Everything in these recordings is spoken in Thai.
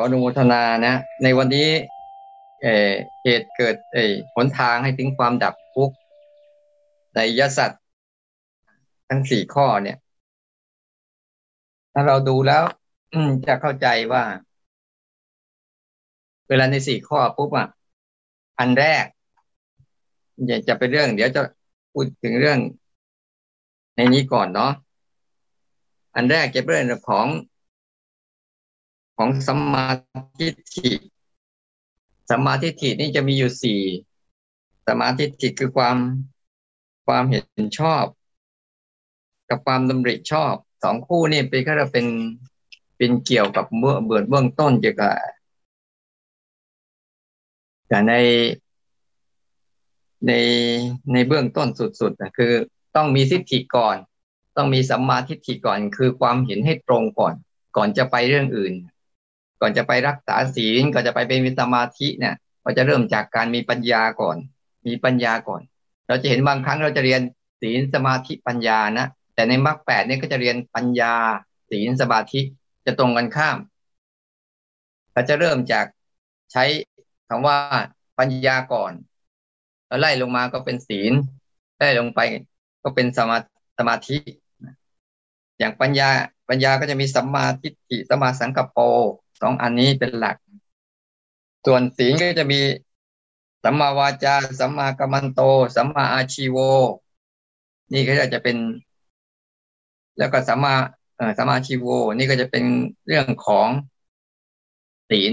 ขออนุโมทนานะ ในวันนี้เอเหตุเกิดเอหนทางให้ถึงความดับทุกข์ในยสัตว์ทั้งสี่ข้อเนี่ย ถ้าเราดูแล้วจะเข้าใจว่า เวลาในสี่ข้อปุ๊บอะอันแรกจะเป็นเรื่อง เดี๋ยวจะพูดถึงเรื่อง ในนี้ก่อนเนาะอันแรกจะเป็นเรื่องของ ของสัมมาทิฏฐิสัมมาทิฏฐินี่จะมีอยู่สี่สัมมาทิฏฐิคือความความเห็นชอบ กับความดำริชอบสองคู่นี่เป็นก็จะเป็นเป็นเกี่ยวกับเมื่อเบื้องเบื้องต้นเกี่ยวกับแต่ในในในเบื้องต้นสุดๆนะคือต้องมีทิฏฐิก่อน ต้องมีสัมมาทิฏฐิก่อน คือความเห็นให้ตรงก่อน ก่อนจะไปเรื่องอื่น ก่อนจะไปรักษาศีลก่อนจะไปเป็นสมาธิเนี่ยเราจะเริ่มจากการมีปัญญาก่อน มีปัญญาก่อน เราจะเห็นบางครั้งเราจะเรียนศีลสมาธิปัญญานะแต่ในมรรคแปดนี่ก็จะเรียนปัญญา ศีลสมาธิจะตรงกันข้ามเราจะเริ่มจากใช้คำว่าปัญญาก่อนแล้วไล่ลงมาก็เป็นศีลไล่ลงไปก็เป็นสมาสมาธิ อย่างปัญญาปัญญาก็จะมีสัมมาทิฏฐิสัมมาสังกัปโป สองอันนี้เป็นหลัก ส่วนศีลก็จะมีสัมมาวาจาสัมมากัมมันโต สัมมาอาชีโว นี่ก็จะเป็น แล้วก็สัมมาเอ่อสัมมาชีโว นี่ก็จะเป็นเรื่องของศีล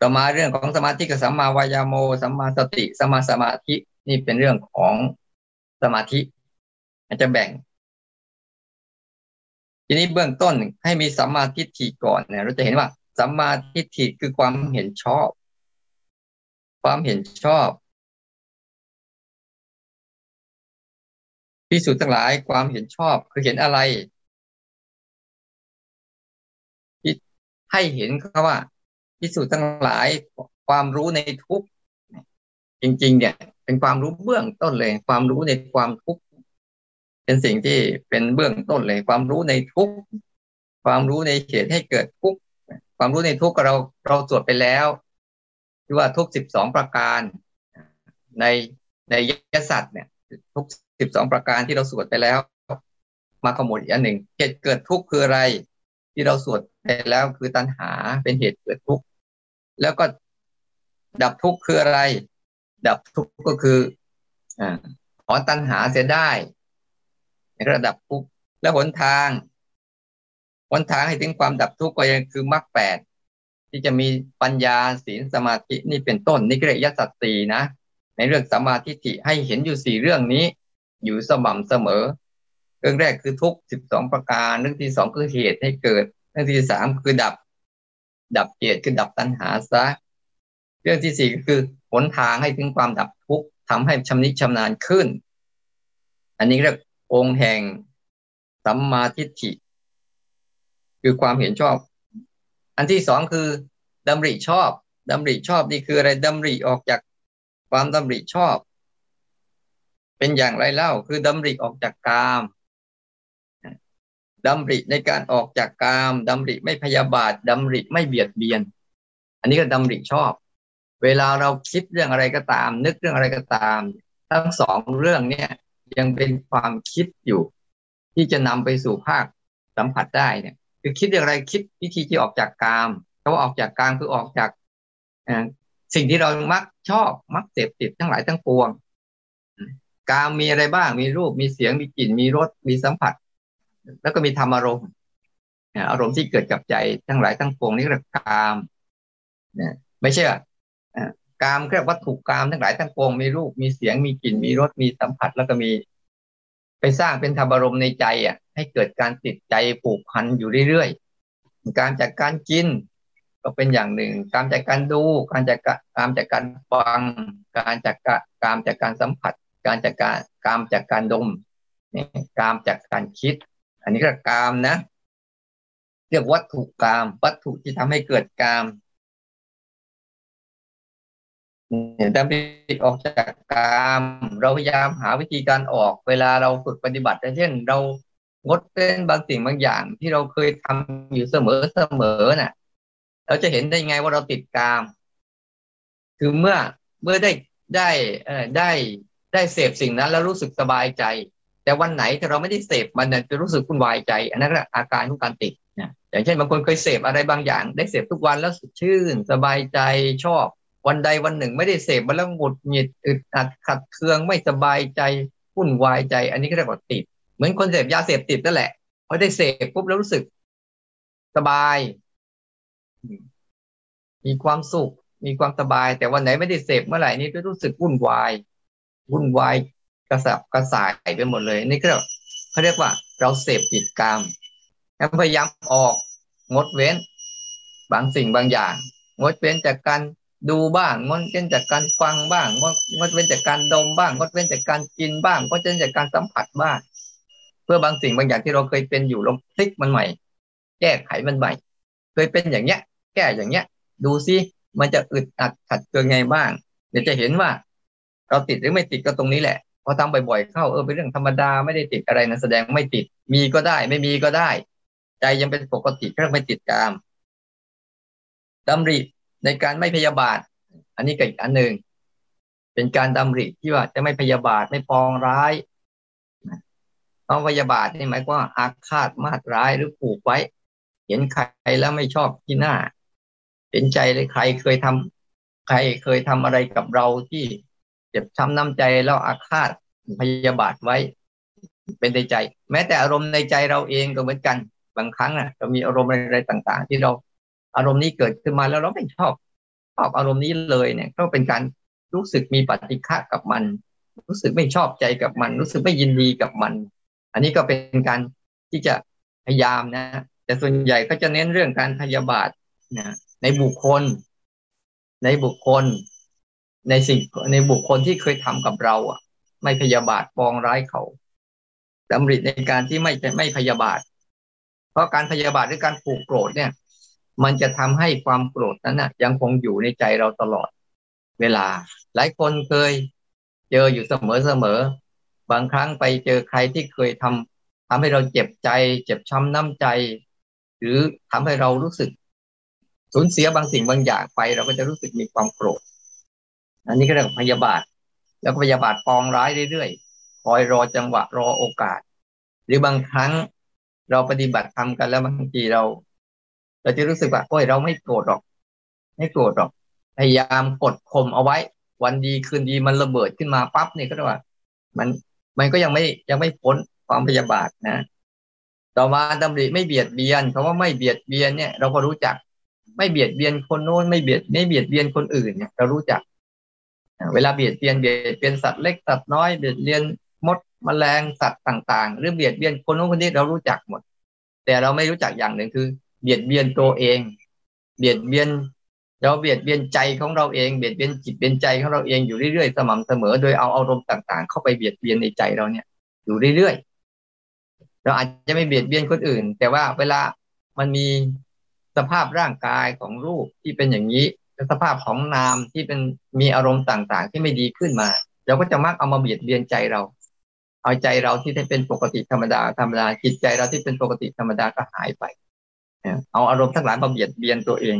ต่อมาเรื่องของสมาธิกับสัมมาวายาโมสัมมาสติสัมมาสมาธินี่เป็นเรื่องของสมาธิอาจจะแบ่ง ทีนี้เบื้องต้นให้มีสัมมาทิฏฐิก่อนเนี่ยเราจะเห็นว่า สัมมาทิฏฐิคือความเห็นชอบ ความเห็นชอบพิสูจน์ทั้งหลายความเห็นชอบคือเห็นอะไรที่ให้เห็นเขาว่าพิสูจน์ทั้งหลายความรู้ในทุกจริง ๆ เนี่ย เป็นความรู้เบื้องต้นเลย ความรู้ในความทุกข์เป็นสิ่งที่เป็นเบื้องต้นเลย ความรู้ในทุกความรู้ในเหตุให้เกิดทุก ความรู้ในทุกเราเราตรวจไปแล้วที่ว่าทุกสิบสองประการในในยศสัตว์เนี่ย ทุกสิบสองประการที่เราสวดไปแล้ว มาขโมยอีกอันหนึ่งเหตุเกิดทุกข์คืออะไร ที่เราสวดไปแล้วคือตัณหาเป็นเหตุเกิดทุกข์แล้วก็ดับทุกข์คืออะไร ดับทุกข์ก็คืออ่าถอนตัณหาเสียได้ในระดับทุกข์และหนทาง หนทางให้ถึงความดับทุกข์ก็ยังคือมรรคแปดที่จะมีปัญญาศีลสมาธินี่เป็นต้นนี่ก็เรียกยสัตตีนะ ในเรื่องสมาธิิให้เห็นอยู่สี่เรื่องนี้ อยู่สม่ำเสมอ เรื่องแรกคือทุกสิบสองประการ เรื่องที่สองคือเหตุให้เกิด เรื่องที่สามคือดับ ดับเหตุคือดับตัณหาซะ เรื่องที่สี่ก็คือหนทางให้ถึงความดับทุกข์ทำให้ชำนิชำนาญขึ้น อันนี้เรียกองค์แห่งสัมมาทิฏฐิ คือความเห็นชอบ อันที่สองคือดำริชอบดำริชอบนี่คืออะไรดำริออกจากความดำริชอบ เป็นอย่างไรเล่า คือดำริออกจากกามดำริในการออกจากกามดำริไม่พยาบาทดำริไม่เบียดเบียน อันนี้ก็ดำริชอบ เวลาเราคิดเรื่องอะไรก็ตาม นึกเรื่องอะไรก็ตาม ทั้งสองเรื่องเนี้ยยังเป็นความคิดอยู่ ที่จะนำไปสู่ภาคสัมผัสได้เนี่ย คือคิดอย่างไรคิดวิธีที่ออกจากกามเขาออกจากกามคือออกจากสิ่งที่เรามักชอบมักเสพติดทั้งหลายทั้งปวง กามมีอะไรบ้าง มีรูปมีเสียงมีกลิ่นมีรสมีสัมผัส แล้วก็มีธรรมอารมณ์อารมณ์ที่เกิดกับใจทั้งหลายทั้งปวงนี่เรียกกามไม่ใช่กามเรียกวัตถุกามทั้งหลายทั้งปวงมีรูปมีเสียงมีกลิ่นมีรสมีสัมผัส แล้วก็มี ไปสร้างเป็นธรรมารมในใจอะ ให้เกิดการติดใจผูกพันอยู่เรื่อยๆการจากการกิน ก็เป็นอย่างหนึ่ง การจากการดู การจากการจากการฟัง การจากการจากการสัมผัส การจากการการจากการดมนี่การจากการคิด อันนี้ก็กามนะ เรียกวัตถุกาม วัตถุที่ทำให้เกิดกาม เนี่ยดำริออกจากกามเราพยายามหาวิธีการออกเวลาเราฝึกปฏิบัติเช่น เรางดเป็นบางสิ่งบางอย่างที่เราเคยทำอยู่เสมอเสมอน่ะ เราจะเห็นได้ไงว่าเราติดกาม คือเมื่อเมื่อได้ได้เออได้ได้เสพสิ่งนั้นแล้วรู้สึกสบายใจ แต่วันไหนถ้าเราไม่ได้เสพมันจะรู้สึกวุ่นวายใจ อันนั้นอาการของการติดนะอย่างเช่นบางคนเคยเสพอะไรบางอย่าง ได้เสพทุกวันแล้วสดชื่น สบายใจชอบ วันใดวันหนึ่งไม่ได้เสพมันแล้วหงุดหงิดอึดอัดขัดเคืองไม่สบายใจวุ่นวายใจ อันนี้ก็เรียกว่าติด เหมือนคนเสพยาเสพติดนั่นแหละพอได้เสพปุ๊บแล้วรู้สึกสบาย มีความสุข มีความสบาย แต่วันไหนไม่ได้เสพเมื่อไหร่นี้ก็รู้สึกวุ่นวายวุ่นวายกระสับกระส่ายไปหมดเลย นี่ก็เขาเรียกว่า เราเสพติดกรรมพยายามออกงดเว้น บางสิ่งบางอย่าง งดเว้นจากการ ดูบ้างงดเว้นจากการฟังบ้างงดงดเว้นจากการดมบ้างงดเว้นจากการกินบ้างงดเว้นจากการสัมผัสบ้าง เพื่อบางสิ่งบางอย่างที่เราเคยเป็นอยู่เราพลิกมันใหม่ แก้ไขมันใหม่ เคยเป็นอย่างเงี้ย แก้อย่างเงี้ย ดูซิมันจะอึดอัดขัดเกินไงบ้าง เดี๋ยวจะเห็นว่า เราติดหรือไม่ติดก็ตรงนี้แหละพอทำบ่อยๆเข้าเออเป็นเรื่องธรรมดาไม่ได้ติดอะไรนะแสดงไม่ติด มีก็ได้ ไม่มีก็ได้ ใจยังเป็นปกติแค่ไม่ติดกามดำริ ในการไม่พยาบาท อันนี้ก็อีกอันหนึ่งเป็นการดำริที่ว่าจะไม่พยาบาทไม่ปองร้ายเอาพยาบาทนี่หมายว่าอาฆาตมาดร้ายหรือผูกไว้ เห็นใครแล้วไม่ชอบที่หน้า เห็นใจเลยใครเคยทำใครเคยทำอะไรกับเราที่เจ็บช้ำน้ำใจแล้วอาฆาตพยาบาทไว้ เป็นในใจ แม้แต่อารมณ์ในใจเราเองก็เหมือนกัน บางครั้งอะเรามีอารมณ์อะไรต่าง ๆ ที่เรา อารมณ์นี้เกิดขึ้นมาแล้วเราไม่ชอบชอบอารมณ์นี้เลยเนี่ยก็เป็นการรู้สึกมีปฏิฆะกับมัน รู้สึกไม่ชอบใจกับมัน รู้สึกไม่ยินดีกับมัน อันนี้ก็เป็นการที่จะพยายามนะ แต่ส่วนใหญ่ก็จะเน้นเรื่องการพยาบาทนะในบุคคล ในบุคคล ในสิ่งในบุคคลที่เคยทำกับเราอะ ไม่พยาบาทปองร้ายเขาดำริในการที่ไม่ไม่พยาบาท เพราะการพยาบาทหรือการผูกโกรธเนี่ย มันจะทำให้ความโกรธนั้นนะยังคงอยู่ในใจเราตลอดเวลา หลายคนเคยเจออยู่เสมอเสมอบางครั้งไปเจอใครที่เคยทำทำให้เราเจ็บใจ เจ็บช้ำน้ำใจ หรือทำให้เรารู้สึกสูญเสียบางสิ่งบางอย่างไป เราก็จะรู้สึกมีความโกรธ อันนี้ก็เรียกพยาบาท แล้วก็พยาบาทปองร้ายเรื่อยๆ คอยรอจังหวะรอโอกาส หรือบางครั้งเราปฏิบัติทำกันแล้วบางทีเรา เราจะรู้สึกว่าโอ้ยเราไม่โกรธหรอก ไม่โกรธหรอก พยายามกดข่มเอาไว้ วันดีคืนดีมันระเบิดขึ้นมาปั๊บนี่ก็เรียกว่า มันมันก็ยังไม่ยังไม่พ้นความพยาบาทนะ ต่อมาดำริไม่เบียดเบียนคาว่าไม่เบียดเบียนเนี่ย เราก็รู้จัก ไม่เบียดเบียนคนโน้นไม่เบียดไม่เบียดเบียนคนอื่นเนี่ยเรารู้จักเวลาเบียดเบียนเบียดเบียนสัตว์เล็กสัตว์น้อยเบียดเบียนมดมแมลงสัตว์ต่าง ๆ หรือเบียดเบียนคนโน้นคนนี้เรารู้จักหมด แต่เราไม่รู้จักอย่างหนึ่งคือ เบียดเบียนตัวเอง เบียดเบียนเราเบียดเบียนใจของเราเองเบียดเบียนจิตเบียนใจของเราเองอยู่เรื่อยๆสม่ำเสมอโดยเอาอารมณ์ต่างๆ เข้าไปเบียดเบียนในใจเราเนี่ย อยู่เรื่อยๆเราอาจจะไม่เบียดเบียนคนอื่น แต่ว่าเวลามันมีสภาพร่างกายของรูปที่เป็นอย่างนี้สภาพของนามที่เป็นมีอารมณ์ต่างๆ ที่ไม่ดีขึ้นมาเราก็จะมักเอามาเบียดเบียนใจเรา เอาใจเราที่เป็นปกติธรรมดาธรรมดาจิตใจเราที่เป็นปกติธรรมดาก็หายไป เอาอารมณ์ทั้งหลายมาเบียดเบียนตัวเอง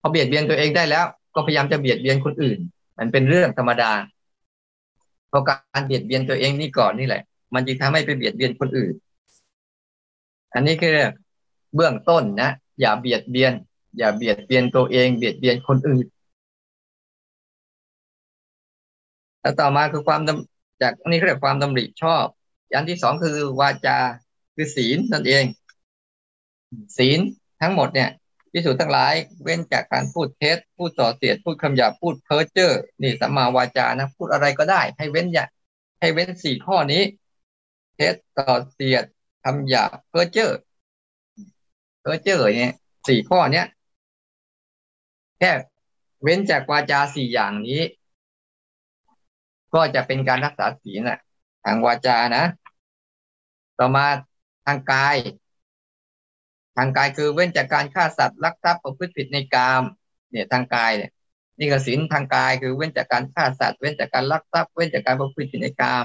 พอเบียดเบียนตัวเองได้แล้ว ก็พยายามจะเบียดเบียนคนอื่น มันเป็นเรื่องธรรมดาเพราะการเบียดเบียนตัวเองนี่ก่อนนี่แหละ มันจึงทำให้ไปเบียดเบียนคนอื่น อันนี้คือเบื้องต้นนะอย่าเบียดเบียน อย่าเบียดเบียนตัวเอง เบียดเบียนคนอื่นแล้วต่อมาคือความจากนี้เรียกความดำริชอบอย่างที่สองคือวาจาคือศีลนั่นเอง ศีลทั้งหมดเนี่ยพิสูจน์ทั้งหลายเว้นจากการพูดเท็จพูดต่อเสียดพูดคำหยาพูดเพ้อเจ้อนี่สัมมาวาจานะพูดอะไรก็ได้ ให้เว้นอย่าให้เว้นสี่ข้อนี้ เท็จต่อเสียดคำหยาเพ้อเจ้อเพ้อเจ้อเนี่ยสี่ข้อเนี้ยแค่เว้นจากวาจาสี่อย่างนี้ ก็จะเป็นการรักษาศีลนะทางวาจานะ ต่อมาทางกาย ทางกายคือเว้นจากการฆ่าสัตว์ลักทรัพย์ประพฤติผิดในกามเนี่ยทางกายเนี่ยนี่ก็ศีลทางกายคือเว้นจากการฆ่าสัตว์เว้นจากการลักทรัพย์เว้นจากการประพฤติผิดในกาม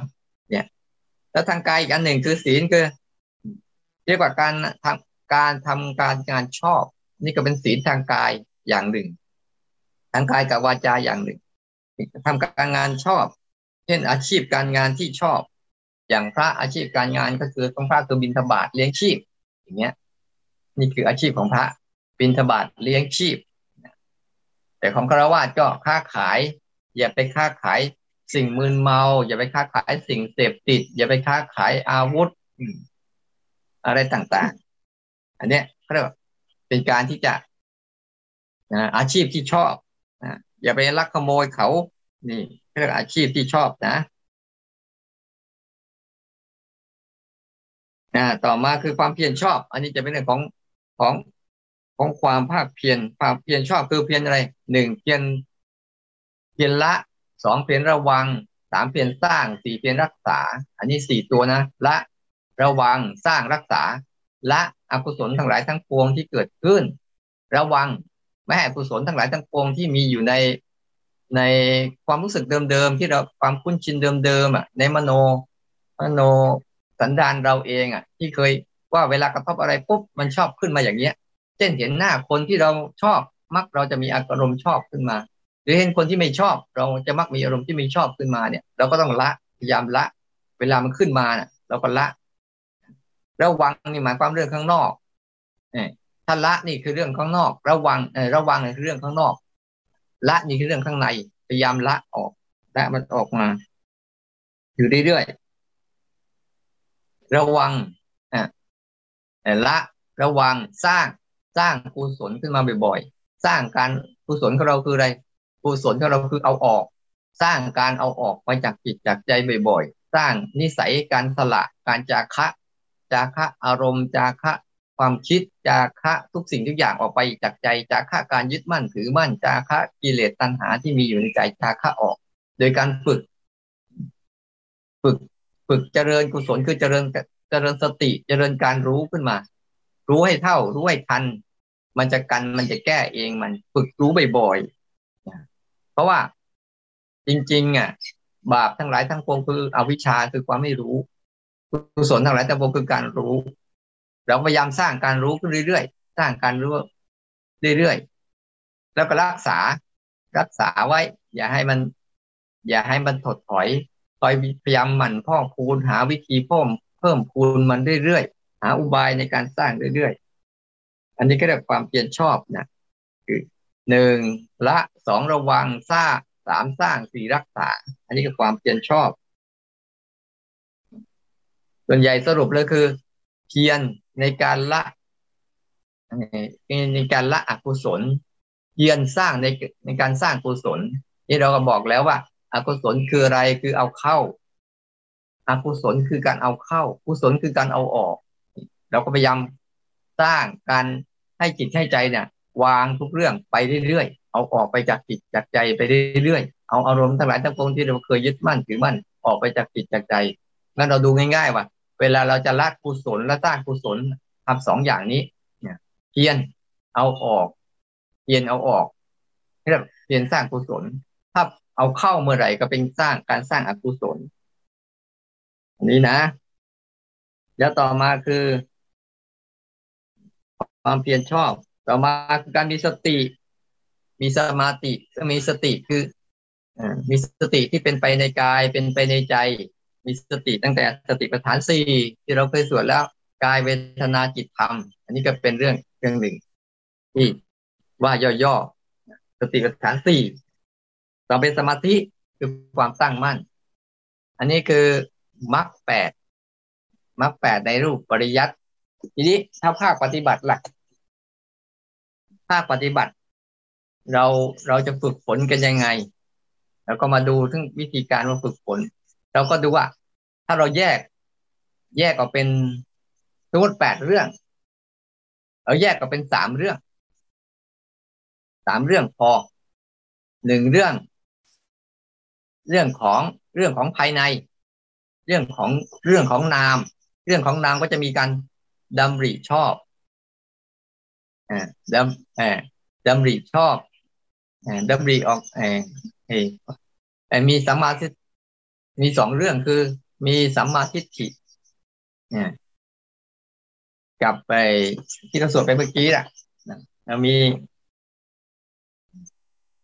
เนี่ยแล้วทางกายอีกอันหนึ่งคือศีลคือ เรียกว่าการทำการทำการงานชอบ นี่ก็เป็นศีลทางกายอย่างหนึ่ง ทางกายกับวาจาอย่างหนึ่งทำการงานชอบ เช่นอาชีพการงานที่ชอบ อย่างพระอาชีพการงานก็คือต้องพระคือบินทบาทเลี้ยงชีพ อย่างเงี้ย นี่คืออาชีพของพระบินทบาทเลี้ยงชีพ แต่ของฆราวาสก็ค้าขาย อย่าไปค้าขายสิ่งมึนเมา อย่าไปค้าขายสิ่งเสพติด อย่าไปค้าขายอาวุธอะไรต่างๆ อันเนี้ยเขาเรียกว่าเป็นการที่จะอาชีพที่ชอบอย่าไปลักขโมยเขา นี่เรียกอาชีพที่ชอบนะต่อมาคือความเพียรชอบ อันนี้จะเป็นเรื่องของ ของของความภาคเพียรความเพียรชอบคือเพียรอะไรหนึ่งเพียรเพียรละสองเพียรระวังสามเพียรสร้างสี่เพียรรักษา อันนี้สี่ตัวนะละระวังสร้างรักษาละอกุศลทั้งหลายทั้งปวงที่เกิดขึ้น ระวังไม่ให้อกุศลทั้งหลายทั้งปวงที่มีอยู่ในในความรู้สึกเดิมๆที่เราความคุ้นชินเดิมๆอะในมโนมโนสันดานเราเองอะ ที่เคย ว่าเวลากระทบอะไรปุ๊บมันชอบขึ้นมาอย่างเงี้ย เช่นเห็นหน้าคนที่เราชอบมักเราจะมีอารมณ์ชอบขึ้นมา หรือเห็นคนที่ไม่ชอบ เราจะมักมีอารมณ์ที่ไม่ชอบขึ้นมาเนี่ยเราก็ต้องละพยายามละ เวลามันขึ้นมาเนี่ยเราก็ละระวังนี่หมายความเรื่องข้างนอกเนี่ยถ้าละนี่คือเรื่องข้างนอก ระวังเออระวังนี่คือเรื่องข้างนอก ละนี่คือเรื่องข้างใน พยายามละออกละมันออกมา อยู่เรื่อยๆระวัง ละระวังสร้างสร้างกุศลขึ้นมาบ่อยๆ สร้างการกุศลของเราคืออะไรกุศลของเราคือเอาออก สร้างการเอาออกไปจากจิตจากใจบ่อยๆ สร้างนิสัยการสละการจาคะ จาคะอารมณ์จาคะ ความคิดจาคะทุกสิ่งทุกอย่างออกไปจากใจ จาคะการยึดมั่นถือมั่น จาคะกิเลสตัณหาที่มีอยู่ในใจจาคะออก โดยการฝึก ฝึกฝึกเจริญกุศลคือเจริญ จริญสติเจริญการรู้ขึ้นมา รู้ให้เท่า รู้ให้ทัน มันจะกันมันจะแก้เองมันฝึกรู้บ่อยๆเพราะว่าจริง ๆ อะ บาปทั้งหลายทั้งปวงคืออวิชชาคือความไม่รู้กุศลทั้งหลายทั้งปวงคือการรู้ เราพยายามสร้างการรู้ขึ้นเรื่อยๆสร้างการรู้เรื่อยๆแล้วก็รักษารักษาไว้ อย่าให้มัน อย่าให้มันถดถอยคอยพยายามหมั่นพ่อคูณหาวิธีเพิ่ม พิ่มคูณมันเรื่อยๆหาอุบายในการสร้างเรื่อยๆอันนี้ก็เรียกความเปลี่ยนชอบนะคือหนึ่งละสองระวังสร้างสามสร้างสี่รักษา อันนี้คือความเปลี่ยนชอบ ส่วนใหญ่สรุปเลยคือ เพียรในการละในการละอกุศลเยียนสร้างในในการสร้างกุศลที่เราก็บอกแล้วว่าอากุศลคืออะไรคือเอาเข้า อากุศลคือการเอาเข้า กุศลคือการเอาออก เราก็พยายามสร้างการให้จิตให้ใจเนี่ย วางทุกเรื่องไปเรื่อยๆเอาออกไปจากจิตจากใจไปเรื่อยๆเอาอารมณ์ทั้งหลายทั้งปวงที่เราเคยยึดมั่นถือมั่นออกไปจากจิตจากใจงั้นเราดูง่ายๆว่า เวลาเราจะละกุศลและสร้างกุศลทำสองอย่างนี้ เนี่ยเพียนเอาออกเพียนเอาออกเรียกเพียนสร้างกุศลถ้าเอาเข้าเมื่อไหร่ก็เป็นสร้างการสร้างอกุศล นี้นะ แล้วต่อมาคือ ความเพียรชอบ ต่อมาคือการมีสติ มีสมาติมีสติคือมีสติที่เป็นไปในกายเป็นไปในใจ มีสติตั้งแต่สติปัฏฐานสี่ที่เราเคยสวดแล้วกายเวทนาจิตธรรม อันนี้ก็เป็นเรื่องเรื่องหนึ่งที่ว่าย่อๆสติปัฏฐานสี่ต่อเป็นสมาธิคือความตั้งมั่น อันนี้คือ มรรคแปดมรรคแปดในรูปปริยัติทีนี้ถ้าภาคปฏิบัติหลักภาคปฏิบัติ เราเราจะฝึกฝนกันยังไง แล้วก็มาดูถึงวิธีการว่าฝึกฝน เราก็ดูว่า ถ้าเราแยก แยกออกเป็นสมมติแปดเรื่อง เราแยกออกเป็นสามเรื่องสามเรื่องพอหนึ่งเรื่อง เรื่องของเรื่องของภายใน เรื่องของเรื่องของนาม เรื่องของนามก็จะมีการดำริชอบอ่าดำอ่าดำริชอบอ่าดำริออกเออเอมีสัมมาทิมีสองเรื่องคือ มีสัมมาทิฏฐิเนี่ยกับไปที่เราสวดไปเมื่อกี้แหละมี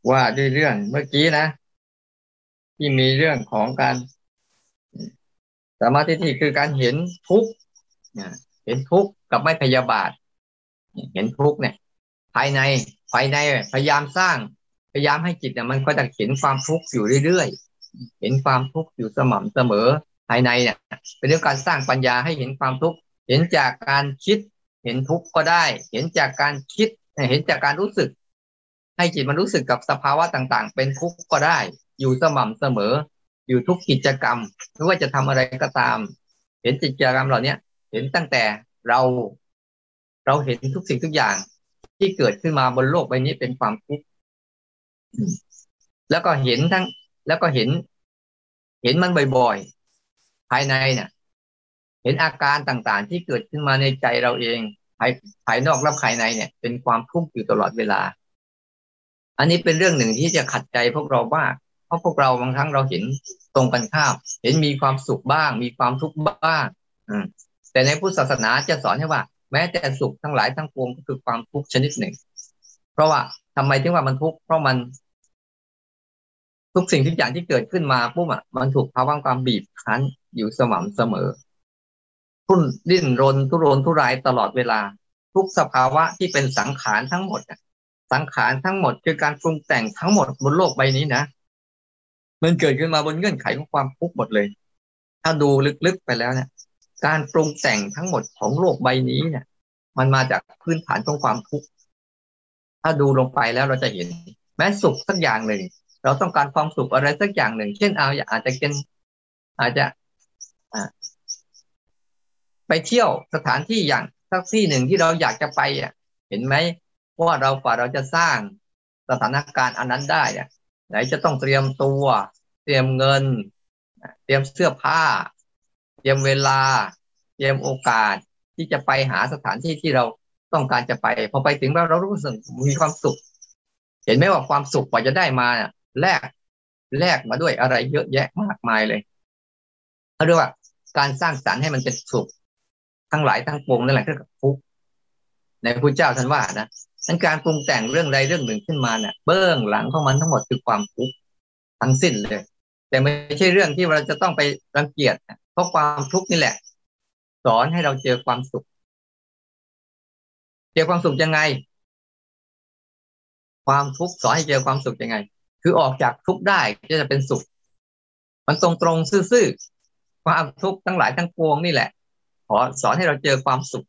ว่าด้วยเรื่องเมื่อกี้นะ ที่มีเรื่องของการ สมาธิที่คือการเห็นทุกข์เห็นทุกข์กับไม่พยาบาท เห็นทุกข์เนี่ย ภายในภายในพยายามสร้าง พยายามให้จิตเนี่ยมันก็จะเห็นความทุกข์อยู่เรื่อยๆ เห็นความทุกข์อยู่สม่ำเสมอภายในเนี่ยเป็นเรื่องการสร้างปัญญาให้เห็นความทุกข์เห็นจากการคิด เห็นทุกข์ก็ได้ เห็นจากการคิดเห็นจากการรู้สึก ให้จิตมันรู้สึกกับสภาวะต่างๆ เป็นทุกข์ก็ได้ อยู่สม่ำเสมอ อยู่ทุกกิจกรรมไม่ว่าจะทำอะไรก็ตาม เห็นกิจกรรมเหล่านี้เห็นตั้งแต่เรา เราเห็นทุกสิ่งทุกอย่าง ที่เกิดขึ้นมาบนโลกใบนี้เป็นความทุกข์แล้วก็เห็นทั้ง แล้วก็เห็น เห็นมันบ่อยๆภายในเนี่ยเห็นอาการต่างๆ ที่เกิดขึ้นมาในใจเราเองภายภายนอกและภายในเนี่ย เป็นความทุกข์อยู่ตลอดเวลา อันนี้เป็นเรื่องหนึ่งที่จะขัดใจพวกเราบ้าง เพราะพวกเราบางครั้งเราเห็นตรงกันข้ามเห็นมีความสุขบ้าง มีความทุกข์บ้างอืมแต่ในพุทธศาสนาจะสอนให้ว่า แม้แต่สุขทั้งหลายทั้งปวงก็คือความทุกข์ชนิดหนึ่ง เพราะว่าทำไมถึงว่ามันทุกข์เพราะมัน ทุกสิ่งทุกอย่างที่เกิดขึ้นมาปุ๊บอะมันถูกภาวะความบีบคั้นอยู่สม่ำเสมอทุนดิ้นรนทุรนทุรายตลอดเวลา ทุกสภาวะที่เป็นสังขารทั้งหมดสังขารทั้งหมดคือการปรุงแต่งทั้งหมดบนโลกใบนี้นะ มันเกิดขึ้นมาบนเงื่อนไขของความทุกข์หมดเลย ถ้าดูลึกๆไปแล้วเนี่ย การปรุงแต่งทั้งหมดของโลกใบนี้เนี่ย มันมาจากพื้นฐานของความทุกข์ ถ้าดูลงไปแล้วเราจะเห็น แม้สุขสักอย่างหนึ่ง เราต้องการความสุขอะไรสักอย่างหนึ่ง เช่นเอาอาจจะเป็นอาจจะไปเที่ยวสถานที่อย่างสักที่หนึ่งที่เราอยากจะไปอะ เห็นไหมว่าเรากว่าเราจะสร้างสถานการณ์อันนั้นได้เนี่ย ไหนจะต้องเตรียมตัว เตรียมเงิน เตรียมเสื้อผ้า เตรียมเวลา เตรียมโอกาสที่จะไปหาสถานที่ที่เราต้องการจะไป พอไปถึงแล้วเรารู้สึกมีความสุข เห็นไหมว่าความสุขกว่าจะได้มาแลกแลกมาด้วยอะไรเยอะแยะมากมายเลยเขาเรียกว่าการสร้างสรรค์ให้มันเป็นสุข ทั้งหลายทั้งปวงนั่นแหละคือทุกในพระเจ้าท่านว่านะ นั้นการปรุงแต่งเรื่องใดเรื่องหนึ่งขึ้นมาเนี่ยเบื้องหลังของมันทั้งหมดคือความทุกข์ทั้งสิ้นเลย แต่ไม่ใช่เรื่องที่เราจะต้องไปรังเกียจเพราะความทุกข์นี่แหละ สอนให้เราเจอความสุข เจอความสุขยังไง ความทุกข์สอนให้เจอความสุขยังไง คือออกจากทุกข์ได้ก็จะเป็นสุข มันตรงตรงซื่อๆความทุกข์ทั้งหลายทั้งปวงนี่แหละขอสอนให้เราเจอความสุข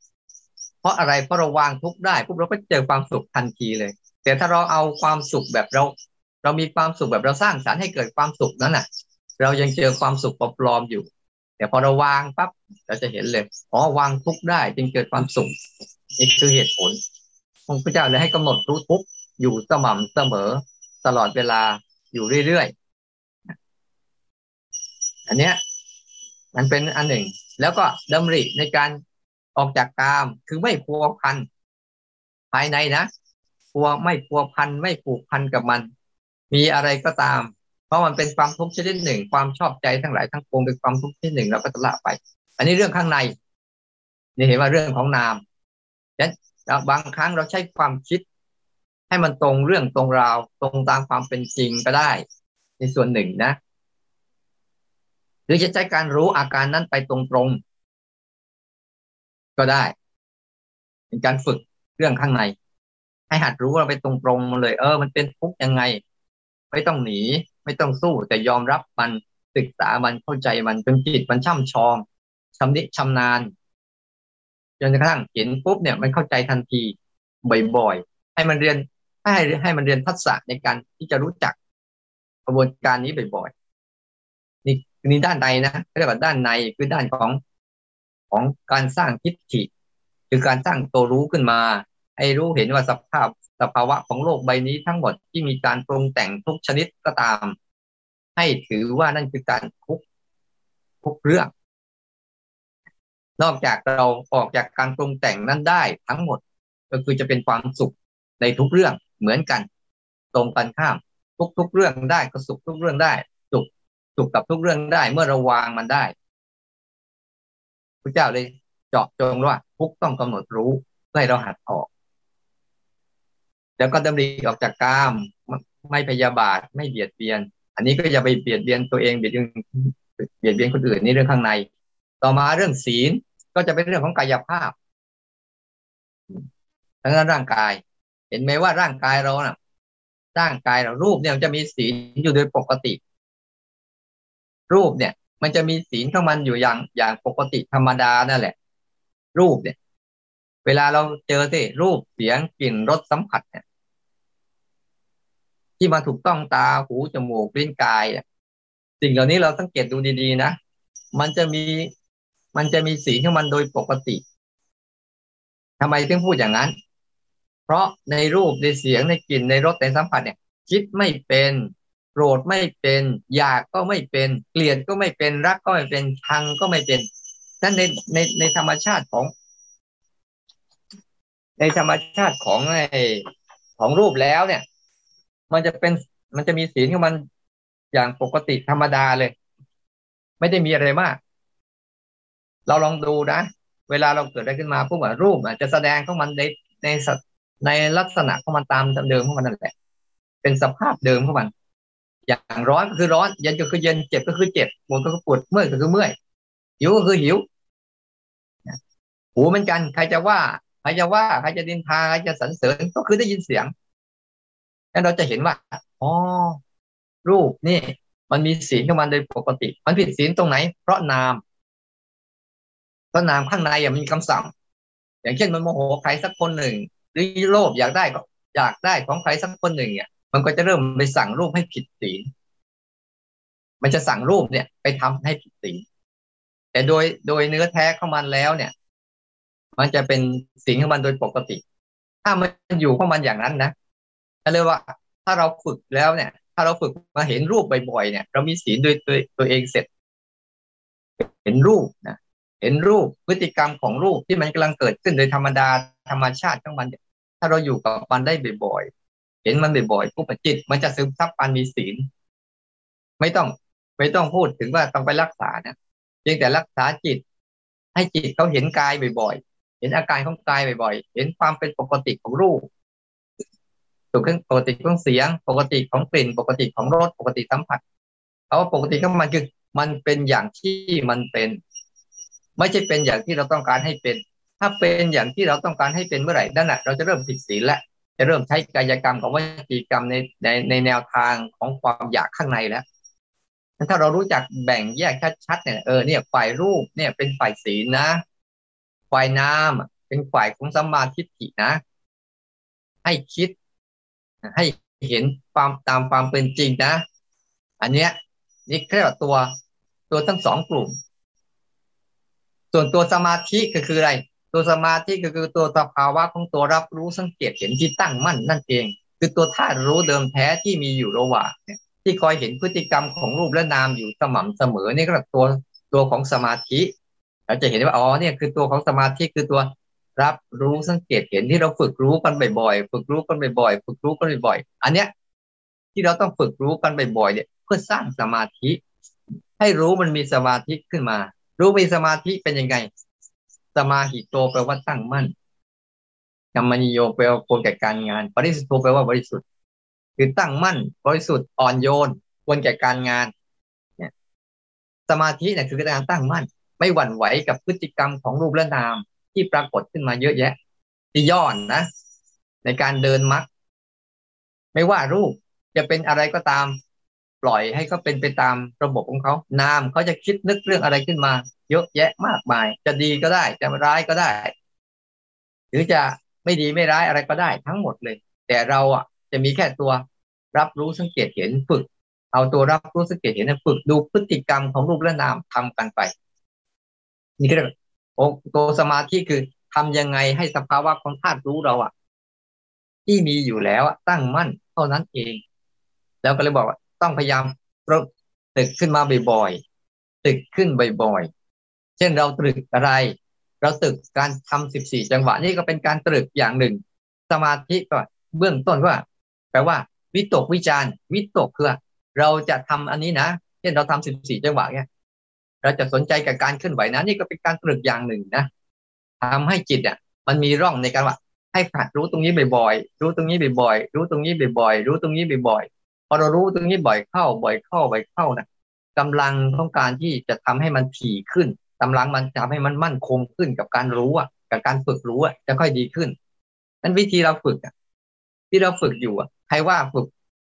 เพราะอะไรเพราะเราวางทุกข์ได้ปุ๊บเราก็เจอความสุขทันทีเลย แต่ถ้าเราเอาความสุขแบบเรา เรามีความสุขแบบเราสร้างสรรค์ให้เกิดความสุขนั้นน่ะ เรายังเจอความสุขปลอมๆอยู่ แต่พอเราวางปั๊บเราจะเห็นเลยอ๋อวางทุกได้จึงเกิดความสุขนี่คือเหตุผลพระพุทธเจ้าเลยให้กำหนดรู้ทุกอยู่สม่ำเสมอ ตลอดเวลาอยู่เรื่อยๆอันเนี้ยมันเป็นอันหนึ่ง แล้วก็ดำริในการ ออกจากกามคือไม่พัวพันภายในนะพัวไม่พัวพันไม่ผูกพันกับมัน มีอะไรก็ตาม เพราะมันเป็นความทุกข์ชนิดหนึ่ง ความชอบใจทั้งหลายทั้งปวงเป็นความทุกข์ชนิดหนึ่งเราก็ละไป อันนี้เรื่องข้างในนี่เห็นว่าเรื่องของนามฉะนั้นบางครั้งเราใช้ความคิด ให้มันตรงเรื่องตรงราว ตรงตามความเป็นจริงก็ได้ ในส่วนหนึ่งนะ หรือจะใช้การรู้อาการนั้นไปตรง ก็ได้ เป็นการฝึกเรื่องข้างใน ให้หัดรู้เราไปตรงๆมาเลย เออ มันเป็นทุกข์ยังไง ไม่ต้องหนี ไม่ต้องสู้แต่ยอมรับมันศึกษามันเข้าใจมันจนจิตมันช่ำชองชำนิชำนาญจนกระทั่งเห็นปุ๊บเนี่ยมันเข้าใจทันทีบ่อยๆให้มันเรียนให้ให้มันเรียนทักษะในการที่จะรู้จักกระบวนการนี้บ่อยๆนี่นี่ด้านในนะเรียกว่าด้านในคือด้านของ ของการสร้างทิฏฐิ คือการสร้างตัวรู้ขึ้นมา ให้รู้เห็นว่าสภาพสภาวะของโลกใบนี้ทั้งหมดที่มีการปรุงแต่งทุกชนิดก็ตาม ให้ถือว่านั่นคือการทุกทุกเรื่อง นอกจากเราออกจากการปรุงแต่งนั้นได้ทั้งหมด ก็คือจะเป็นความสุขในทุกเรื่องเหมือนกัน ตรงกันข้าม ทุกทุกเรื่องได้ก็สุขทุกเรื่องได้สุขสุขกับทุกเรื่องได้ เมื่อเราวางมันได้ พระเจ้าเลยเจาะจงว่าทุกต้องกำหนดรู้ให้เราหัดออก แล้วก็ดำริออกจากกาม ไม่พยาบาทไม่เบียดเบียน อันนี้ก็อย่าไปเบียดเบียนตัวเองเบียดเบียนเบียดเบียนคนอื่นนี่เรื่องข้างใน ต่อมาเรื่องศีลก็จะเป็นเรื่องของกายภาพทั้งนั้นร่างกาย เห็นไหมว่าร่างกายเรานะ่ะร่างกายเรารูปเนี่ยจะมีศีลอยู่โดยปกติ รูปเนี่ย มันจะมีศีลของมันอยู่อย่างอย่างปกติธรรมดานั่นแหละ รูปเนี่ย เวลาเราเจอสิรูปเสียงกลิ่นรสสัมผัสเนี่ยที่มาถูกต้องตาหูจมูกลิ้นกายสิ่งเหล่านี้เราสังเกตดูดีๆนะมันจะมีมันจะมีสีของมันโดยปกติทำไมถึงพูดอย่างนั้น เพราะในรูปในเสียงในกลิ่นในรสในสัมผัสเนี่ย คิดไม่เป็น โกรธไม่เป็น อยากก็ไม่เป็น เกลียดก็ไม่เป็นรักก็ไม่เป็นชังก็ไม่เป็นนั่นในในในธรรมชาติของ ในธรรมชาติของไอของรูปแล้วเนี่ย มันจะเป็นมันจะมีสีของมันอย่างปกติธรรมดาเลย ไม่ได้มีอะไรมาก เราลองดูนะเวลาเราเกิดอะไรขึ้นมาพวกว่ารูปอาจจะแสดงของมันในในในลักษณะของมันตามเดิมของมันนั่นแหละ เป็นสภาพเดิมของมัน อย่างร้อนก็คือร้อน เย็นก็คือเย็นเจ็บก็คือเจ็บปวดก็คือปวดเมื่อยก็คือเมื่อยหิวก็คือหิวหูเหมือนกัน ใครจะว่าใครจะว่าใครจะดินทาใครจะสรรเสริญก็คือได้ยินเสียงแล้วเราจะเห็นว่าอ๋อรูปนี่ มันมีสีของมันโดยปกติ มันผิดศีลตรงไหน เพราะนามพราะนามข้างในมันมีคำสั่ง อย่างเช่นมันโมโหใครสักคนหนึ่ง หรือโลภอยากได้ก็อยากได้ของใครสักคนหนึ่งเนี่ย มันก็จะเริ่มไปสั่งรูปให้ผิดศีลมันจะสั่งรูปเนี่ย ไปทำให้ผิดศีลแต่โดยโดยเนื้อแท้ของมันแล้วเนี่ย มันจะเป็นสิ่งของมันโดยปกติ ถ้ามันอยู่ของมันอย่างนั้นนะเรียกว่า ถ้าเราฝึกแล้วเนี่ย ถ้าเราฝึกมาเห็นรูปบ่อยๆเนี่ย เรามีศีลโดยตัวตัวเองเสร็จ เห็นรูปนะเห็นรูปพฤติกรรมของรูปที่มันกำลังเกิดขึ้นโดยธรรมดาธรรมชาติของมัน ถ้าเราอยู่กับมันได้บ่อยๆ เห็นมันบ่อยๆปุ๊บจิต มันจะซึมซับปันมีศีล ไม่ต้อง ไม่ต้องพูดถึงว่าต้องไปรักษานะเพียงแต่รักษาจิต ให้จิตเขาเห็นกายบ่อยๆ เห็นอาการของกายบ่อยๆ เห็นความเป็นปกติของรูปถูกขึ้นปกติของเสียง ปกติของกลิ่น ปกติของรส ปกติสัมผัสเอาว่าปกติของมันคือมันเป็นอย่างที่มันเป็น ไม่ใช่เป็นอย่างที่เราต้องการให้เป็น ถ้าเป็นอย่างที่เราต้องการให้เป็นเมื่อไหร่นั่นแหะเราจะเริ่มผิดศีลแล้ว จะเริ่มใช้กายกรรมกับวจีกรรมในในในแนวทางของความอยากข้างในแล้วถ้าเรารู้จักแบ่งแยกชัดๆเนี่ยเออเนี่ยฝ่ายรูปเนี่ยเป็นฝ่ายศีลนะฝ่ายนามเป็นฝ่ายของสัมมาทิฏฐินะ ให้คิด ให้เห็นความตามความเป็นจริงนะ อันเนี้ยนี่แค่ตัวตัวทั้งสองกลุ่ม ส่วนตัวสมาธิก็คืออะไร ตัวสมาธิก็คือตัวสภาวะของตัวรับรู้สังเกตเห็นที่ตั้งมั่นนั่นเอง คือตัวธาตุรู้เดิมแท้ที่มีอยู่ระหว่างที่คอยเห็นพฤติกรรมของรูปและนามอยู่สม่ำเสมอนี่ก็ตัวตัวของสมาธิเราจะเห็นว่าอ๋อเนี่ยคือตัวของสมาธิคือตัวรับรู้สังเกตเห็นที่เราฝึกรู้กันบ่อยๆฝึกรู้กันบ่อยๆฝึกรู้กันบ่อยๆอันเนี้ยที่เราต้องฝึกรู้กันบ่อยๆเนี่ยเพื่อสร้างสมาธิ ให้รู้มันมีสมาธิขึ้นมา รู้มีสมาธิเป็นยังไง มาหิโตแปลว่าตั้งมั่นกรรมนิโยแปลว่าควรแก่การงาน ปริสุทธโธแปลว่าบริสุทธิ์ คือตั้งมั่น บริสุทธิ์อ่อนโยน ควรแก่การงานเนี่ยสมาธิเนี่ยคือการตั้งมั่น ไม่หวั่นไหวกับพฤติกรรมของรูปและนามที่ปรากฏขึ้นมาเยอะแยะ ที่ย้อนนะ ในการเดินมรรคไม่ว่ารูปจะเป็นอะไรก็ตาม ปล่อยให้เขาเป็นไปตามระบบของเขานามเขาจะคิดนึกเรื่องอะไรขึ้นมา เยอะแยะมากมาย จะดีก็ได้จะร้ายก็ได้ หรือจะไม่ดีไม่ร้ายอะไรก็ได้ทั้งหมดเลย แต่เราอะจะมีแค่ตัวรับรู้สังเกตเห็นฝึก เอาตัวรับรู้สังเกตเห็นฝึกดูพฤติกรรมของรูปและนามทำกันไป นี่ก็เรียกตัวสมาธิคือทำยังไงให้สภาวะของธาตุรู้เราอะ ที่มีอยู่แล้วตั้งมั่นเท่านั้นเอง แล้วก็เลยบอกว่าต้องพยายามตึกขึ้นมาบ่อยๆตึกขึ้นบ่อยๆ เช่นเราตรึกอะไร เราตรึกการทำสิบสี่จังหวะนี่ก็เป็นการตรึกอย่างหนึ่ง สมาธิก็เบื้องต้นว่าแปลว่า วิตกวิจารวิตกคือเราจะทำอันนี้นะเช่นเราทำสิบสี่จังหวะเนี่ยเราจะสนใจกับการเคลื่อนไหวนะนี่ก็เป็นการตรึกอย่างหนึ่งนะทำให้จิตอะมันมีร่องในการว่า ให้ผัดรู้ตรงนี้บ่อยๆรู้ตรงนี้บ่อยๆรู้ตรงนี้บ่อยๆรู้ตรงนี้บ่อยๆพอเรารู้ตรงนี้บ่อยเข้า บ่อยเข้าบ่อยเข้านะกำลังต้องการที่จะทำให้มันถี่ขึ้น กำลังมันทำให้มันมั่นคงขึ้นกับการรู้อะกับการฝึกรู้อะจะค่อยดีขึ้นนั้นวิธีเราฝึกอะที่เราฝึกอยู่อะใครว่าฝึก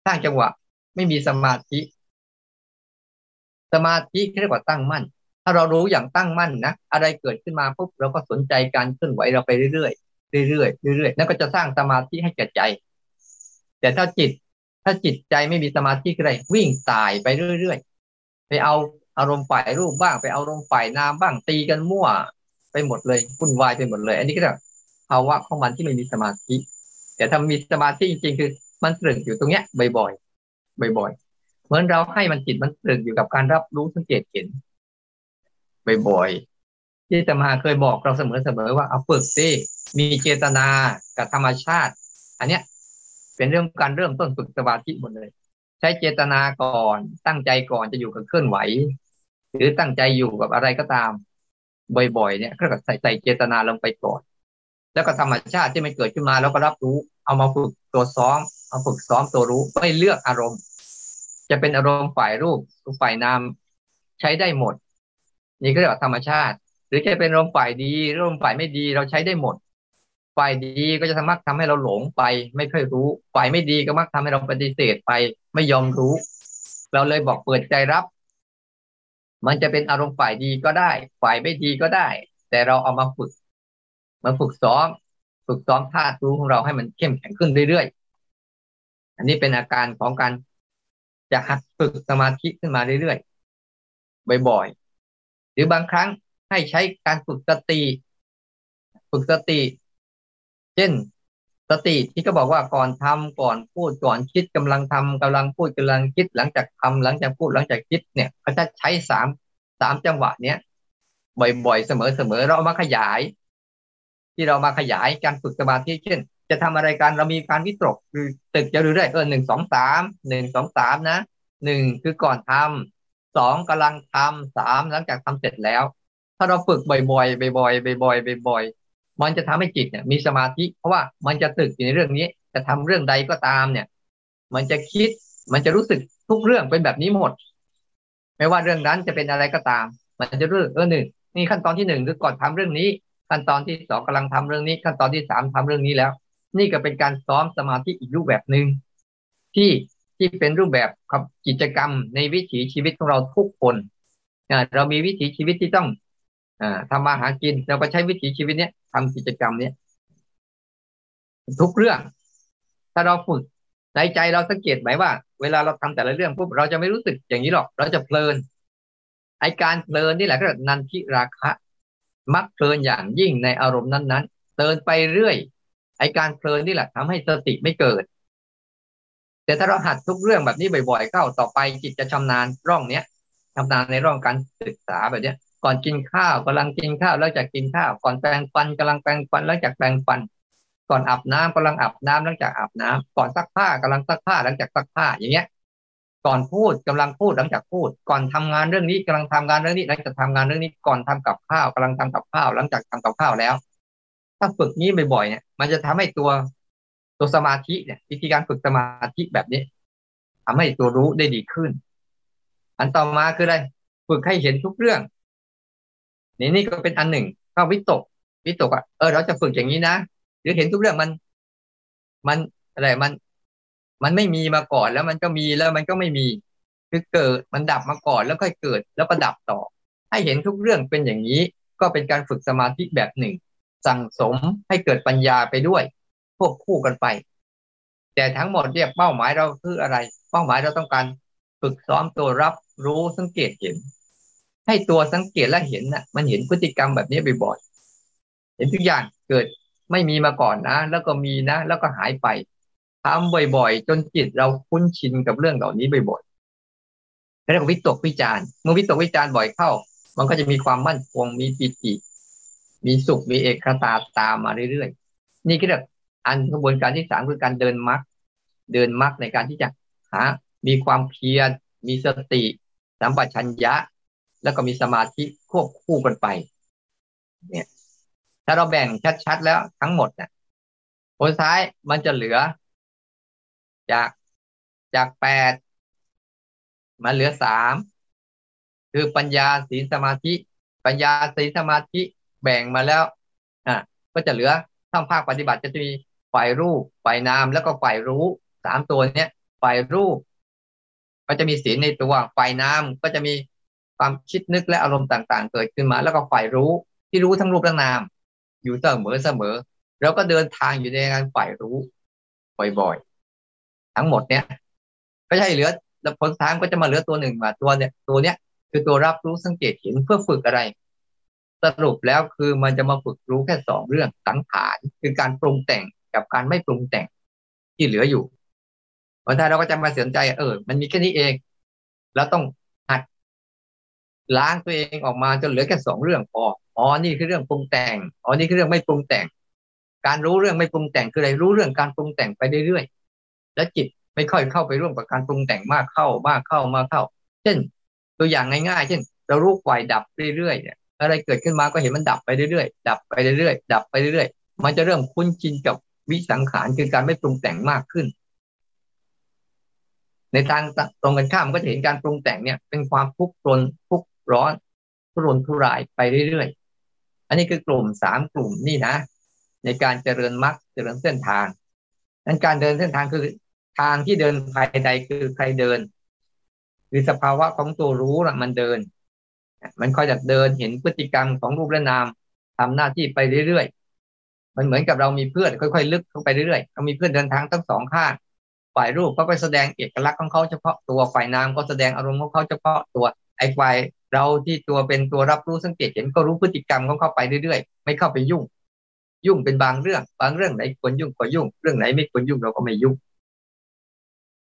สร้างจังหวะ ไม่มีสมาธิ สมาธิเรียกว่าตั้งมั่น ถ้าเรารู้อย่างตั้งมั่นนะอะไรเกิดขึ้นมาปุ๊บเราก็สนใจการเคลื่อนไหวเราไปเรื่อยๆเรื่อยๆเรื่อยๆนั่นก็จะสร้างสมาธิให้แก่ใจ แต่ถ้าจิต ถ้าจิตใจไม่มีสมาธิอะไรวิ่งตายไปเรื่อยๆไปเอา อารมณ์ฝ่ายรูปบ้างไปเอารมณ์ฝ่ายนามบ้างตีกันมั่วไปหมดเลยวุ่นวายไปหมดเลย อันนี้ก็จะภาวะของมันที่ไม่มีสมาธิแต่ถ้ามีสมาธิจริงๆคือ มันตรึกอยู่ตรงเนี้ยบ่อยๆบ่อยๆเหมือนเราให้มันจิตมันตรึกอยู่กับการรับรู้สังเกตเห็นบ่อยๆที่จะมาเคยบอกเราเสมอๆว่าเอาฝึกสิมีเจตนากับธรรมชาติ อันเนี้ย เป็นเรื่องการเริ่มต้นฝึกสมาธิหมดเลย ใช้เจตนาก่อนตั้งใจก่อนจะอยู่กับเคลื่อนไหว หรือตั้งใจอยู่กับอะไรก็ตาม บ่อยๆ เนี่ยก็ใส่ใส่เจตนาลงไปก่อน แล้วก็ธรรมชาติที่มันเกิดขึ้นมาแล้วก็รับรู้ เอามาฝึกตัวซ้อมเอาฝึกซ้อมตัวรู้ไม่เลือกอารมณ์ จะเป็นอารมณ์ฝ่ายรูปฝ่ายนามใช้ได้หมด นี่ก็เรียกว่าธรรมชาติ หรือจะเป็นอารมณ์ฝ่ายดีอารมณ์ฝ่ายไม่ดีเราใช้ได้หมดฝ่ายดีก็จะมักทำให้เราหลงไป ไม่ค่อยรู้ฝ่ายไม่ดีก็มักทำให้เราปฏิเสธไป ไม่ยอมรู้ เราเลยบอกเปิดใจรับ มันจะเป็นอารมณ์ฝ่ายดีก็ได้ ฝ่ายไม่ดีก็ได้ แต่เราเอามาฝึกมาฝึกซ้อม ฝึกซ้อมธาตุรู้ของเราให้มันเข้มแข็งขึ้นเรื่อยๆอันนี้เป็นอาการของการจะหัดฝึกสมาธิขึ้นมาเรื่อยๆบ่อยๆหรือบางครั้งให้ใช้การฝึกสติ ฝึกสติ เช่น ติที่ก็บอกว่าก่อนทำก่อนพูดก่อนคิดกำลังทำกำลังพูดกำลังคิด หลังจากทำหลังจากพูดหลังจากคิดเนี่ยเขาจะใช้สามสามจังหวะเนี้ยบ่อยๆเสมอๆเรามาขยาย ที่เรามาขยายการฝึกสมาธิเช่น จะทำอะไรกันเรามีการวิตกคือตึกจะรู้ได้เออหนึ่งสองสามหนึ่งสองสามนะหนึ่งคือก่อนทำสองกำลังทำสามหลังจากทำเสร็จแล้ว ถ้าเราฝึกบ่อยๆบ่อยๆบ่อยๆบ่อยๆ มันจะทำให้จิตเนี่ย มีสมาธิ เพราะว่ามันจะตึกอยู่ในเรื่องนี้ จะทำเรื่องใดก็ตามเนี่ย มันจะคิดมันจะรู้สึกทุกเรื่องเป็นแบบนี้หมด ไม่ว่าเรื่องนั้นจะเป็นอะไรก็ตาม มันจะรู้เออหนึ่งนี่ขั้นตอนที่หนึ่งคือก่อนทำเรื่องนี้ ขั้นตอนที่สองกำลังทำเรื่องนี้ ขั้นตอนที่สามทำเรื่องนี้แล้ว นี่ก็เป็นการซ้อมสมาธิอีกรูปแบบหนึ่งที่ที่เป็นรูปแบบครับกิจกรรมในวิถีชีวิตของเราทุกคนเรามีวิถีชีวิตที่ต้อง ทำมาหากินเราก็ใช้วิถีชีวิตเนี้ยทำกิจกรรมเนี้ยทุกเรื่อง ถ้าเราฝึกในใจเราสังเกตไหมว่า เวลาเราทำแต่ละเรื่องปุ๊บเราจะไม่รู้สึกอย่างนี้หรอก เราจะเพลินไอการเพลินนี่แหละก็นันทิราคะ มักเพลินอย่างยิ่งในอารมณ์นั้นๆเพลินไปเรื่อย ไอการเพลินนี่แหละทำให้สติไม่เกิด แต่ถ้าเราหัดทุกเรื่องแบบนี้บ่อยๆเข้าต่อไปจิตจะชำนาญร่องเนี้ยชำนาญในร่องการศึกษาแบบเนี้ย ก่อนกินข้าวกำลังกินข้าวแล้วจากกินข้าว ก่อนแปรงฟันกำลังแปรงฟันแล้วจากแปรงฟัน ก่อนอาบน้ำกำลังอาบน้ำหลังจากอาบน้ำก่อนซักผ้ากำลังซักผ้าหลังจากซักผ้าอย่างเงี้ย ก่อนพูดกำลังพูดหลังจากพูด ก่อนทำงานเรื่องนี้กำลังทำงานเรื่องนี้หลังจากทำงานเรื่องนี้ก่อนทำกับข้าวกำลังทำกับข้าวหลังจากทำกับข้าวแล้ว ถ้าฝึกนี้บ่อยๆเนี่ย มันจะทำให้ตัวตัวสมาธิเนี่ยวิธีการฝึกสมาธิแบบนี้ทำให้ตัวรู้ได้ดีขึ้น อันต่อมาคืออะไรฝึกให้เห็นทุกเรื่อง นี่นี่ก็เป็นอันหนึ่งเข้าวิตกวิตกอะเออเราจะฝึกอย่างนี้นะหรือเห็นทุกเรื่องมัน มันอะไรมัน มันไม่มีมาก่อนแล้วมันก็มีแล้วมันก็ไม่มีคือเกิดมันดับมาก่อนแล้วค่อยเกิดแล้วก็ดับต่อ ให้เห็นทุกเรื่องเป็นอย่างนี้ ก็เป็นการฝึกสมาธิแบบหนึ่ง สั่งสมให้เกิดปัญญาไปด้วยควบคู่กันไป แต่ทั้งหมดเรียกเป้าหมายเราคืออะไร เป้าหมายเราต้องการฝึกซ้อมตัวรับรู้สังเกตเห็น ให้ตัวสังเกตและเห็นนะ่ะ มันเห็นพฤติกรรมแบบนี้บ่อยๆเห็นทุกอย่างเกิดไม่มีมาก่อนนะ แล้วก็มีนะ แล้วก็หายไปทำบ่อยๆ จนจิตเราคุ้นชินกับเรื่องเหล่านี้บ่อยๆแล้วก็วิตกวิจารเมื่อวิตกวิจารบ่อยเข้า มันก็จะมีความมั่นคงมีปิติ มีสุขมีเอกตาตามมาเรื่อยๆ นี่ก็เรียกอันกระบวนการที่สามคือการเดินมรรคเดินมรรคในการที่จะหา มีความเพียรมีสติสัมปชัญญะ แล้วก็มีสมาธิควบคู่กันไป เนี่ย ถ้าเราแบ่งชัดๆแล้วทั้งหมดเนี่ยผลท้ายมันจะเหลือ จากจากแปดมันเหลือสามคือปัญญาศีลสมาธิ ปัญญาศีลสมาธิแบ่งมาแล้วอะก็จะเหลือทั้งภาคปฏิบัติจะมีฝ่ายรูปฝ่ายนามแล้วก็ฝ่ายรู้สามตัวเนี้ยฝ่ายรูป ก็จะมีศีลในตัวฝ่ายนามก็จะมี ความคิดนึกและอารมณ์ต่างๆ เกิดขึ้นมา แล้วก็ฝ่ายรู้ที่รู้ทั้งรูปทั้งนาม อยู่เสมอเสมอ แล้วก็เดินทางอยู่ในงานฝ่ายรู้บ่อยๆ ทั้งหมดเนี้ยก็ใช่เหลือแล้วผลทางก็จะมาเหลือตัวหนึ่งมาตัวเนี้ยตัวเนี้ยคือตัวรับรู้สังเกตเห็นเพื่อฝึกอะไร สรุปแล้วคือมันจะมาฝึกรู้แค่สองเรื่องสังขารคือการปรุงแต่งกับการไม่ปรุงแต่งที่เหลืออยู่พอถ้ายเราก็จะมาสนใจเออ มันมีแค่นี้เอง แล้วต้อง ล้างตัวเองออกมาจนเหลือแค่สองเรื่องพออ๋อนี่คือเรื่องปรุงแต่งอ๋อนี่คือเรื่องไม่ปรุงแต่ง การรู้เรื่องไม่ปรุงแต่งคืออะไรรู้เรื่องการปรุงแต่งไปเรื่อยๆและจิตไม่ค่อยเข้าไปร่วมกับการปรุงแต่งมากเข้ามากเข้ามาเข้า เช่น ตัวอย่างง่ายๆ เช่น เรารู้ไฟดับเรื่อยๆเนี่ยอะไรเกิดขึ้นมาก็เห็นมันดับไปเรื่อยๆดับไปเรื่อยๆดับไปเรื่อยๆมันจะเริ่มคุ้นชินกับวิสังขารคือการไม่ปรุงแต่งมากขึ้น ในทางตรงกันข้ามก็จะเห็นการปรุงแต่งเนี่ย เป็นความทุกข์ทนทุกข์ ร้อนทุรนทุรายไปเรื่อยๆ อันนี้คือกลุ่มสามกลุ่มนี่นะ ในการเจริญมรรคเจริญเส้นทางนั้นการเดินเส้นทางคือทางที่เดินภายใดคือใครเดิน คือสภาวะของตัวรู้นะมันเดิน มันคอยจะเดินเห็นพฤติกรรมของรูปและนามทำหน้าที่ไปเรื่อยๆ มันเหมือนกับเรามีเพื่อนค่อยๆ ลึกเข้าไปเรื่อยๆเรามีเพื่อนเดินทางทั้งสองข้างฝ่ายรูปก็ไปแสดงเอกลักษณ์ของเขาเฉพาะตัวฝ่ายนามก็แสดงอารมณ์ของเขาเฉพาะตัวไอ้ฝ่าย เราที่ตัวเป็นตัวรับรู้สังเกตเห็นก็รู้พฤติกรรมของเขาไปเรื่อยๆ ไม่เข้าไปยุ่ง ยุ่งเป็นบางเรื่อง บางเรื่องไหนควรยุ่งก็ยุ่ง เรื่องไหนไม่ควรยุ่งเราก็ไม่ยุ่ง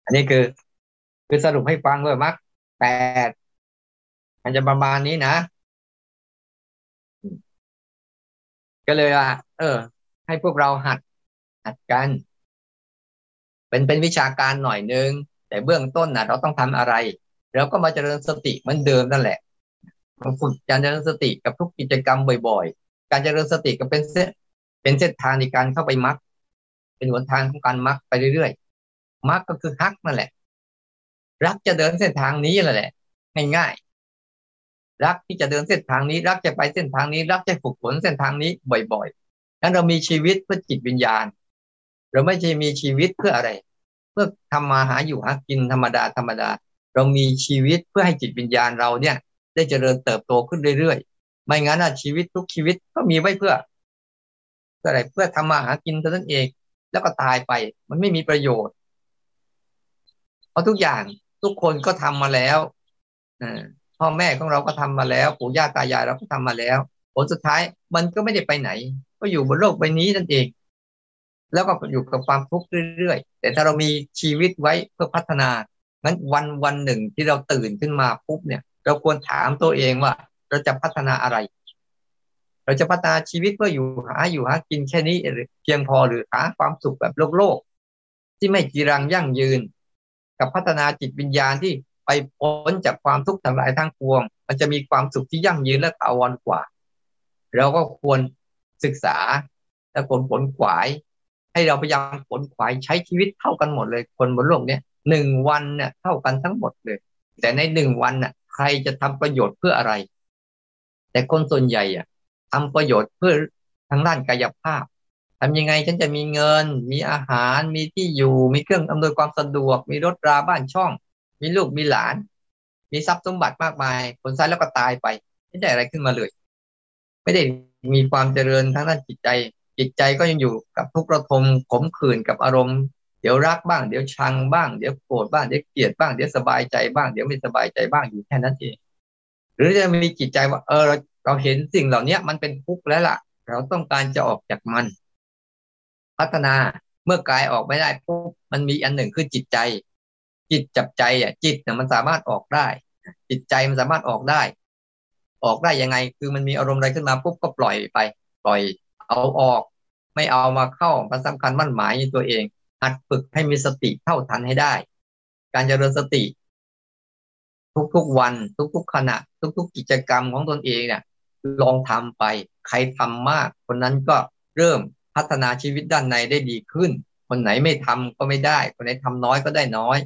อันนี้คือ คือสรุปให้ฟังเลยมักแปดมันจะประมาณนี้นะ ก็เลยว่าเออ ให้พวกเราหัด หัดกัน เป็นเป็นวิชาการหน่อยนึงแต่เบื้องต้นนะเราต้องทำอะไรเราก็มาเจริญสติเหมือนเดิมนั่นแหละ ฝึกการเจริญสติกับทุกกิจกรรมบ่อย ๆ การเจริญสติก็เป็นเส้นเป็นเส้นทางในการเข้าไปมักเป็นหนทางของการมักไปเรื่อยๆมรรคก็คือฮักนั่นแหละ รักจะเดินเส้นทางนี้แหละง่ายๆรักที่จะเดินเส้นทางนี้ รักจะไปเส้นทางนี้ รักจะฝึกฝนเส้นทางนี้บ่อยๆนั้นเรามีชีวิตเพื่อจิตวิญญาณ เราไม่ใช่มีชีวิตเพื่ออะไร เพื่อทำมาหาอยู่หากินธรรมดาธรรมดา เรามีชีวิตเพื่อให้จิตวิญญาณเราเนี่ย ได้เจริญเติบโตขึ้นเรื่อยๆ ไม่งั้นชีวิตทุกชีวิตก็มีไว้เพื่ออะไรเพื่อทำมาหากินเท่านั้นเอง แล้วก็ตายไป มันไม่มีประโยชน์ เพราะทุกอย่างทุกคนก็ทำมาแล้วพ่อแม่ของเราก็ทำมาแล้วปู่ย่าตายายเราก็ทำมาแล้ว ผลสุดท้ายมันก็ไม่ได้ไปไหน ก็อยู่บนโลกใบนี้นั่นเอง แล้วก็อยู่กับความทุกข์เรื่อยๆ แต่ถ้าเรามีชีวิตไว้เพื่อพัฒนางั้นวันวันหนึ่งที่เราตื่นขึ้นมาปุ๊บเนี่ย เราควรถามตัวเองว่า เราจะพัฒนาอะไร เราจะพัฒนาชีวิตเพื่ออยู่หาอยู่หากินแค่นี้หรือเพียงพอหรือหาความสุขแบบโลกโลก ที่ไม่จีรังยั่งยืน กับพัฒนาจิตวิญญาณที่ไปพ้นจากความทุกข์ทั้งหลายทั้งปวง มันจะมีความสุขที่ยั่งยืนและถาวรกว่า เราก็ควรศึกษาและผลผลขวาย ให้เราพยายามผลขวายใช้ชีวิตเท่ากันหมดเลยคนบนโลกเนี้ยหนึ่งวันเนี่ยเท่ากันทั้งหมดเลย แต่ในหนึ่งวันน่ะ ใครจะทำประโยชน์เพื่ออะไร แต่คนส่วนใหญ่อะทำประโยชน์เพื่อทางด้านกายภาพทำยังไงฉันจะมีเงิน มีอาหาร มีที่อยู่ มีเครื่องอำนวยความสะดวก มีรถราบ้านช่อง มีลูกมีหลาน มีทรัพย์สมบัติมากมายผลท้ายแล้วก็ตายไป ไม่ได้อะไรขึ้นมาเลย ไม่ได้มีความเจริญทั้งด้านจิตใจ จิตใจก็ยังอยู่กับทุกข์ระทมขมขื่นกับอารมณ์ เดี๋ยวรักบ้าง เดี๋ยวชังบ้าง เดี๋ยวโกรธบ้าง เดี๋ยวเกลียดบ้าง เดี๋ยวสบายใจบ้าง เดี๋ยวไม่สบายใจบ้างอยู่แค่นั้นเอง หรือจะมีจิตใจว่า เออเราเราเห็นสิ่งเหล่านี้มันเป็นทุกข์แล้วล่ะ เราต้องการจะออกจากมัน พัฒนาเมื่อกายออกไม่ได้ปุ๊บมันมีอันหนึ่งคือจิตใจ จิตจับใจอะ จิตเนี่ยมันสามารถออกได้ จิตใจมันสามารถออกได้ ออกได้ยังไง คือมันมีอารมณ์อะไรขึ้นมาปุ๊บก็ปล่อยไป ปล่อย เอาออก ไม่เอามาเข้ามันสำคัญมั่นหมายในตัวเอง หัดฝึกให้มีสติเท่าทันให้ได้ การเจริญสติ ทุกๆวัน ทุกๆขณะ ทุกๆกิจกรรมของตนเองเนี่ยลองทำไป ใครทำมาก คนนั้นก็เริ่มพัฒนาชีวิตด้านในได้ดีขึ้น คนไหนไม่ทำก็ไม่ได้ คนไหนทำน้อยก็ได้น้อย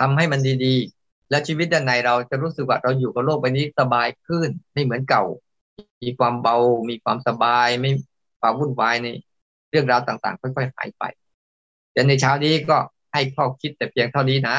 ทำให้มันดีๆ แล้วชีวิตด้านในเราจะรู้สึกว่าเราอยู่กับโลกใบนี้สบายขึ้น ไม่เหมือนเก่า มีความเบา มีความสบาย ไม่ความวุ่นวายในเรื่องราวต่างๆ ค่อยๆหายไป แต่ในเช้านี้ก็ให้ข้อคิดแต่เพียงเท่านี้นะ